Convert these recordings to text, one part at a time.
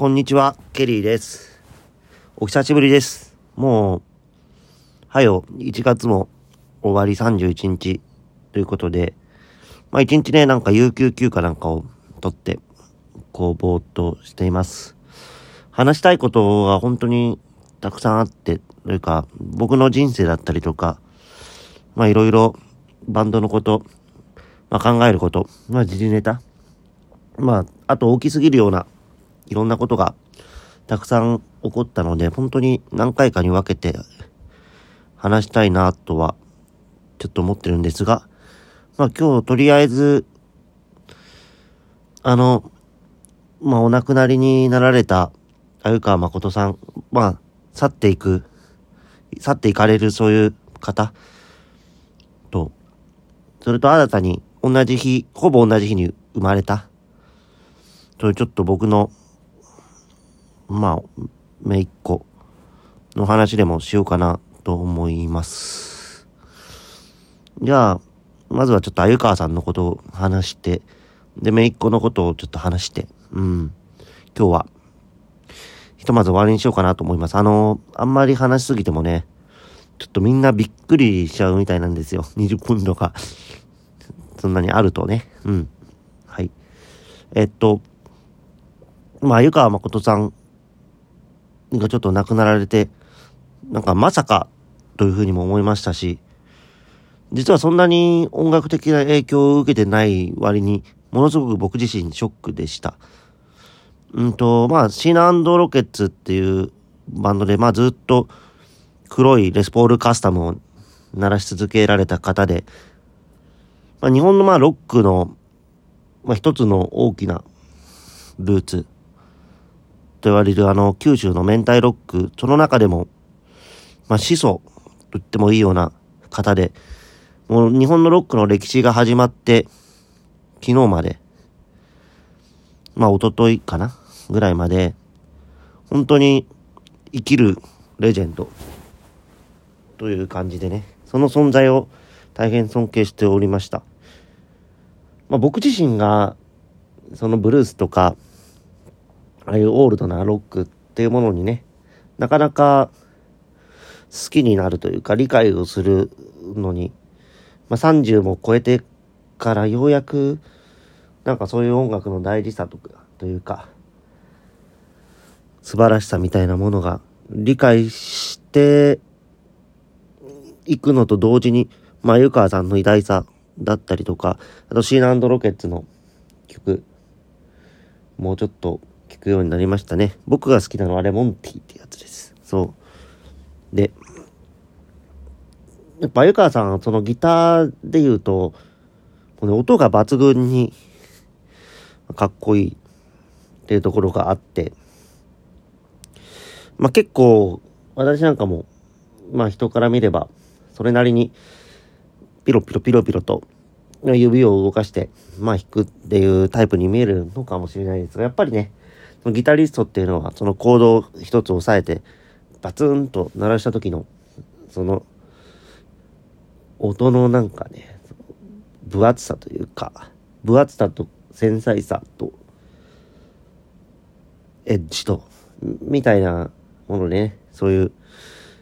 こんにちは、ケリーです。お久しぶりです。もう、はよ、1月も終わり31日ということで、まあ1日ね、なんか有給休暇なんかを取って、こう、ぼーっとしています。話したいことが本当にたくさんあって、というか、僕の人生だったりとか、まあいろいろバンドのこと、まあ考えること、まあ時事ネタ、まあ、あと大きすぎるようないろんなことがたくさん起こったので、本当に何回かに分けて話したいなとはちょっと思ってるんですが、まあ今日とりあえず、あの、まあお亡くなりになられた鮎川誠さん、まあ去っていく、去っていかれるそういう方と、それと新たに同じ日、ほぼ同じ日に生まれた、というちょっと僕の、まあ、めいっ子の話でもしようかなと思います。じゃあ、まずはちょっと鮎川さんのことを話して、で、めいっ子のことをちょっと話して、うん。今日は、ひとまず終わりにしようかなと思います。あの、あんまり話しすぎてもね、ちょっとみんなびっくりしちゃうみたいなんですよ。20分とか、そんなにあるとね。うん。はい。えっと、まあ、湯川誠さんがちょっと亡くなられて、なんかまさかというふうにも思いましたし、実はそんなに音楽的な影響を受けてない割に、ものすごく僕自身ショックでした。うんと、まあ、シーナロケッツっていうバンドで、まあずっと黒いレスポールカスタムを鳴らし続けられた方で、まあ日本のまあロックの、まあ一つの大きなルーツと言われるあの九州の明太ロック、その中でも、まあ始祖と言ってもいいような方で、もう日本のロックの歴史が始まって、昨日まで、まあ一昨日かなぐらいまで、本当に生きるレジェンドという感じでね、その存在を大変尊敬しておりました。まあ僕自身が、そのブルースとか、ああいうオールドなロックっていうものにね、なかなか好きになるというか理解をするのに、まあ、30も超えてからようやくなんかそういう音楽の大事さとかというか素晴らしさみたいなものが理解していくのと同時に、まあ、湯川さんの偉大さだったりとか、あとシーナロケッツの曲、もうちょっとくようになりましたね。僕が好きなのはレモンティーってやつです。そう。で、やっぱ湯川さん、そのギターで言うと、この音が抜群にかっこいいっていうところがあって、まあ結構、私なんかも、まあ人から見れば、それなりに、ピロピロピロピロと、指を動かして、まあ弾くっていうタイプに見えるのかもしれないですが、やっぱりね、ギタリストっていうのは、そのコードを一つ押さえて、バツンと鳴らした時の、その、音のなんかね、分厚さというか、分厚さと繊細さと、エッジと、みたいなものね、そういう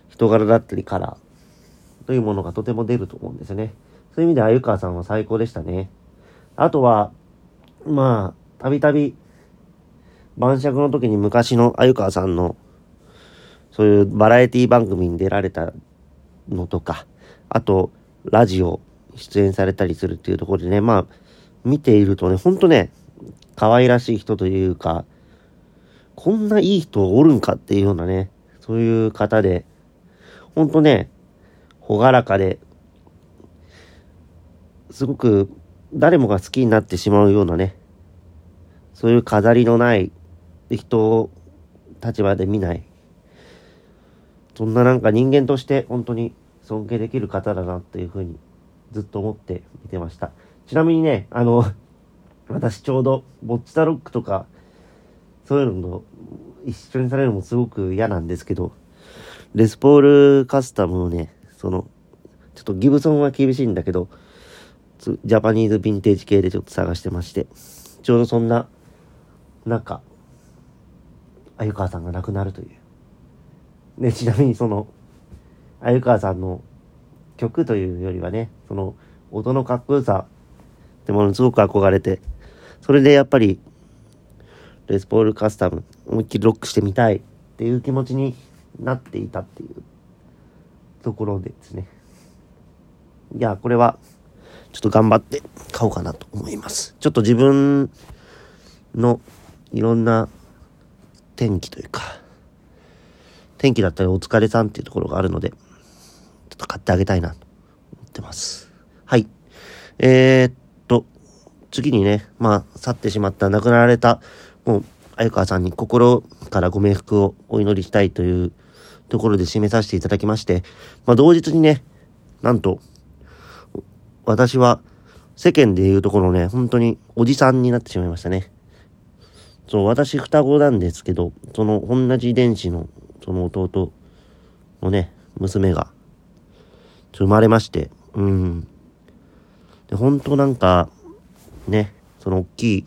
人柄だったりカラーというものがとても出ると思うんですよね。そういう意味で鮎川さんは最高でしたね。あとは、まあ、たびたび、晩酌の時に昔の鮎川さんの、そういうバラエティ番組に出られたのとか、あと、ラジオ出演されたりするっていうところでね、まあ、見ているとね、ほんとね、可愛らしい人というか、こんないい人おるんかっていうようなね、そういう方で、ほんとね、ほがらかで、すごく誰もが好きになってしまうようなね、そういう飾りのない人を立場で見ない。そんななんか人間として本当に尊敬できる方だなっていうふうにずっと思って見てました。ちなみにね、あの、私ちょうどボッチタロックとかそういうのと一緒にされるのもすごく嫌なんですけど、レスポールカスタムをね、その、ちょっとギブソンは厳しいんだけど、ジャパニーズヴィンテージ系でちょっと探してまして、ちょうどそんな中、鮎川さんが亡くなるという。で、ちなみにその、鮎川さんの曲というよりはね、その、音のかっこよさってものすごく憧れて、それでやっぱり、レスポールカスタム、思いっきりロックしてみたいっていう気持ちになっていたっていうところでですね。いや、これは、ちょっと頑張って買おうかなと思います。ちょっと自分のいろんな天気というか、天気だったりお疲れさんっていうところがあるので、ちょっと買ってあげたいなと思ってます。はい。えー、っと、次にね、まあ、去ってしまった、亡くなられた、もう、鮎川さんに心からご冥福をお祈りしたいというところで締めさせていただきまして、まあ、同日にね、なんと、私は世間で言うところね、本当におじさんになってしまいましたね。そう、私双子なんですけど、その同じ遺伝子のその弟のね、娘が、生まれまして、うん。で、本当なんか、ね、その大きい、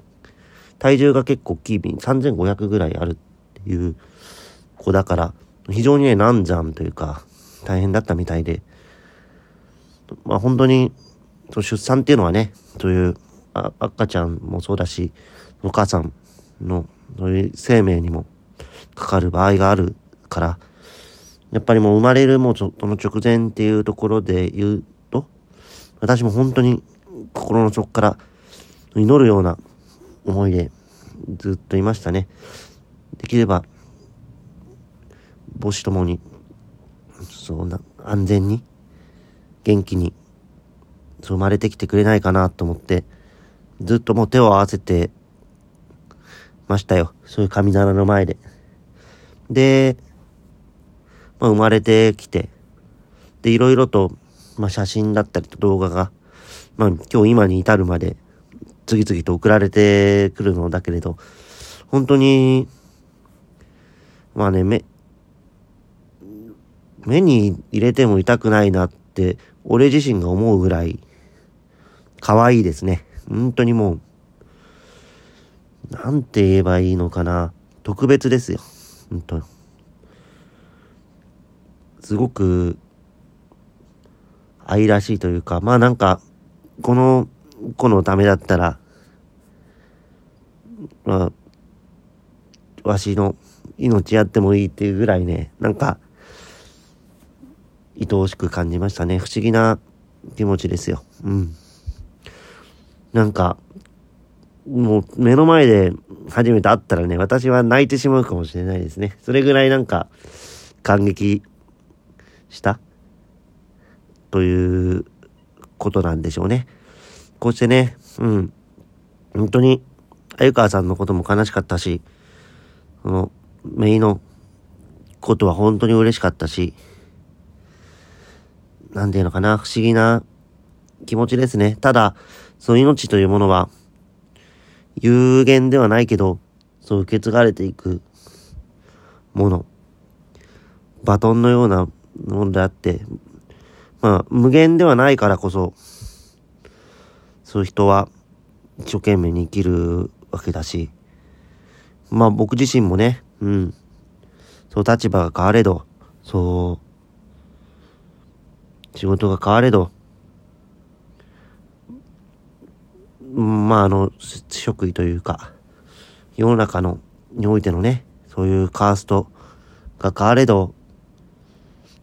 体重が結構大きい瓶、3500ぐらいあるっていう子だから、非常にね、難産というか、大変だったみたいで、まあ本当に、出産っていうのはね、そういう赤ちゃんもそうだし、お母さんの生命にもかかる場合があるから、やっぱりもう生まれるもうその直前っていうところで言うと、私も本当に心の底から祈るような思いでずっといましたね。できれば、母子ともに、そうな、安全に、元気に、そう生まれてきてくれないかなと思って、ずっともう手を合わせてましたよ。そういう神棚の前で。で、まあ、生まれてきて、で、いろいろと、まあ、写真だったりと動画が、まあ、今日今に至るまで、次々と送られてくるのだけれど、本当に、まあね、目、目に入れても痛くないなって、俺自身が思うぐらい、可愛いですね。本当にもう、なんて言えばいいのかな。特別ですよ。本当すごく、愛らしいというか、まあなんか、この子のためだったら、まあ、わしの命やってもいいっていうぐらいね、なんか、愛おしく感じましたね。不思議な気持ちですよ。うん。なんか、もう目の前で初めて会ったらね、私は泣いてしまうかもしれないですね。それぐらいなんか感激した？ということなんでしょうね。こうしてね、うん。本当に、鮎川さんのことも悲しかったし、その、メイのことは本当に嬉しかったし、なんていうのかな、不思議な気持ちですね。ただ、その命というものは、有限ではないけど、そう受け継がれていくもの。バトンのようなものであって、まあ、無限ではないからこそ、そういう人は一生懸命に生きるわけだし、まあ僕自身もね、うん、そう立場が変われど、そう、仕事が変われど、まああの、職位というか、世の中の、においてのね、そういうカーストが変われど、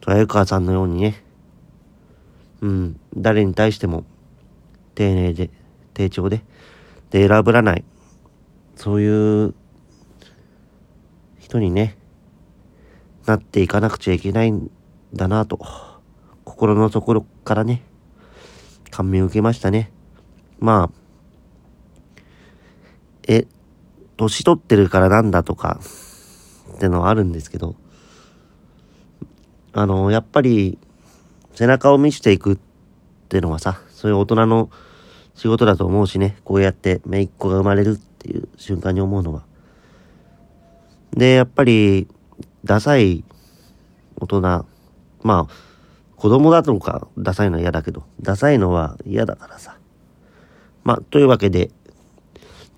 豊川さんのようにね、うん、誰に対しても、丁寧で、丁重で、で、選ぶらない、そういう人にね、なっていかなくちゃいけないんだなと、心の底からね、感銘を受けましたね。まあ、え、年取ってるからなんだとか、ってのはあるんですけど、あの、やっぱり、背中を見せていくってのはさ、そういう大人の仕事だと思うしね、こうやって姪っ子が生まれるっていう瞬間に思うのは。で、やっぱり、ダサい大人、まあ、子供だとかダサいのは嫌だけど、ダサいのは嫌だからさ。まあ、というわけで、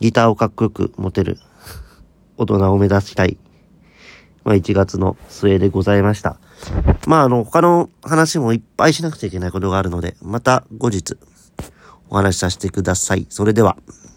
ギターをかっこよく持てる大人を目指したいまあ1月の末でございました。まああの、他の話もいっぱいしなくちゃいけないことがあるので、また後日お話しさせてください。それでは。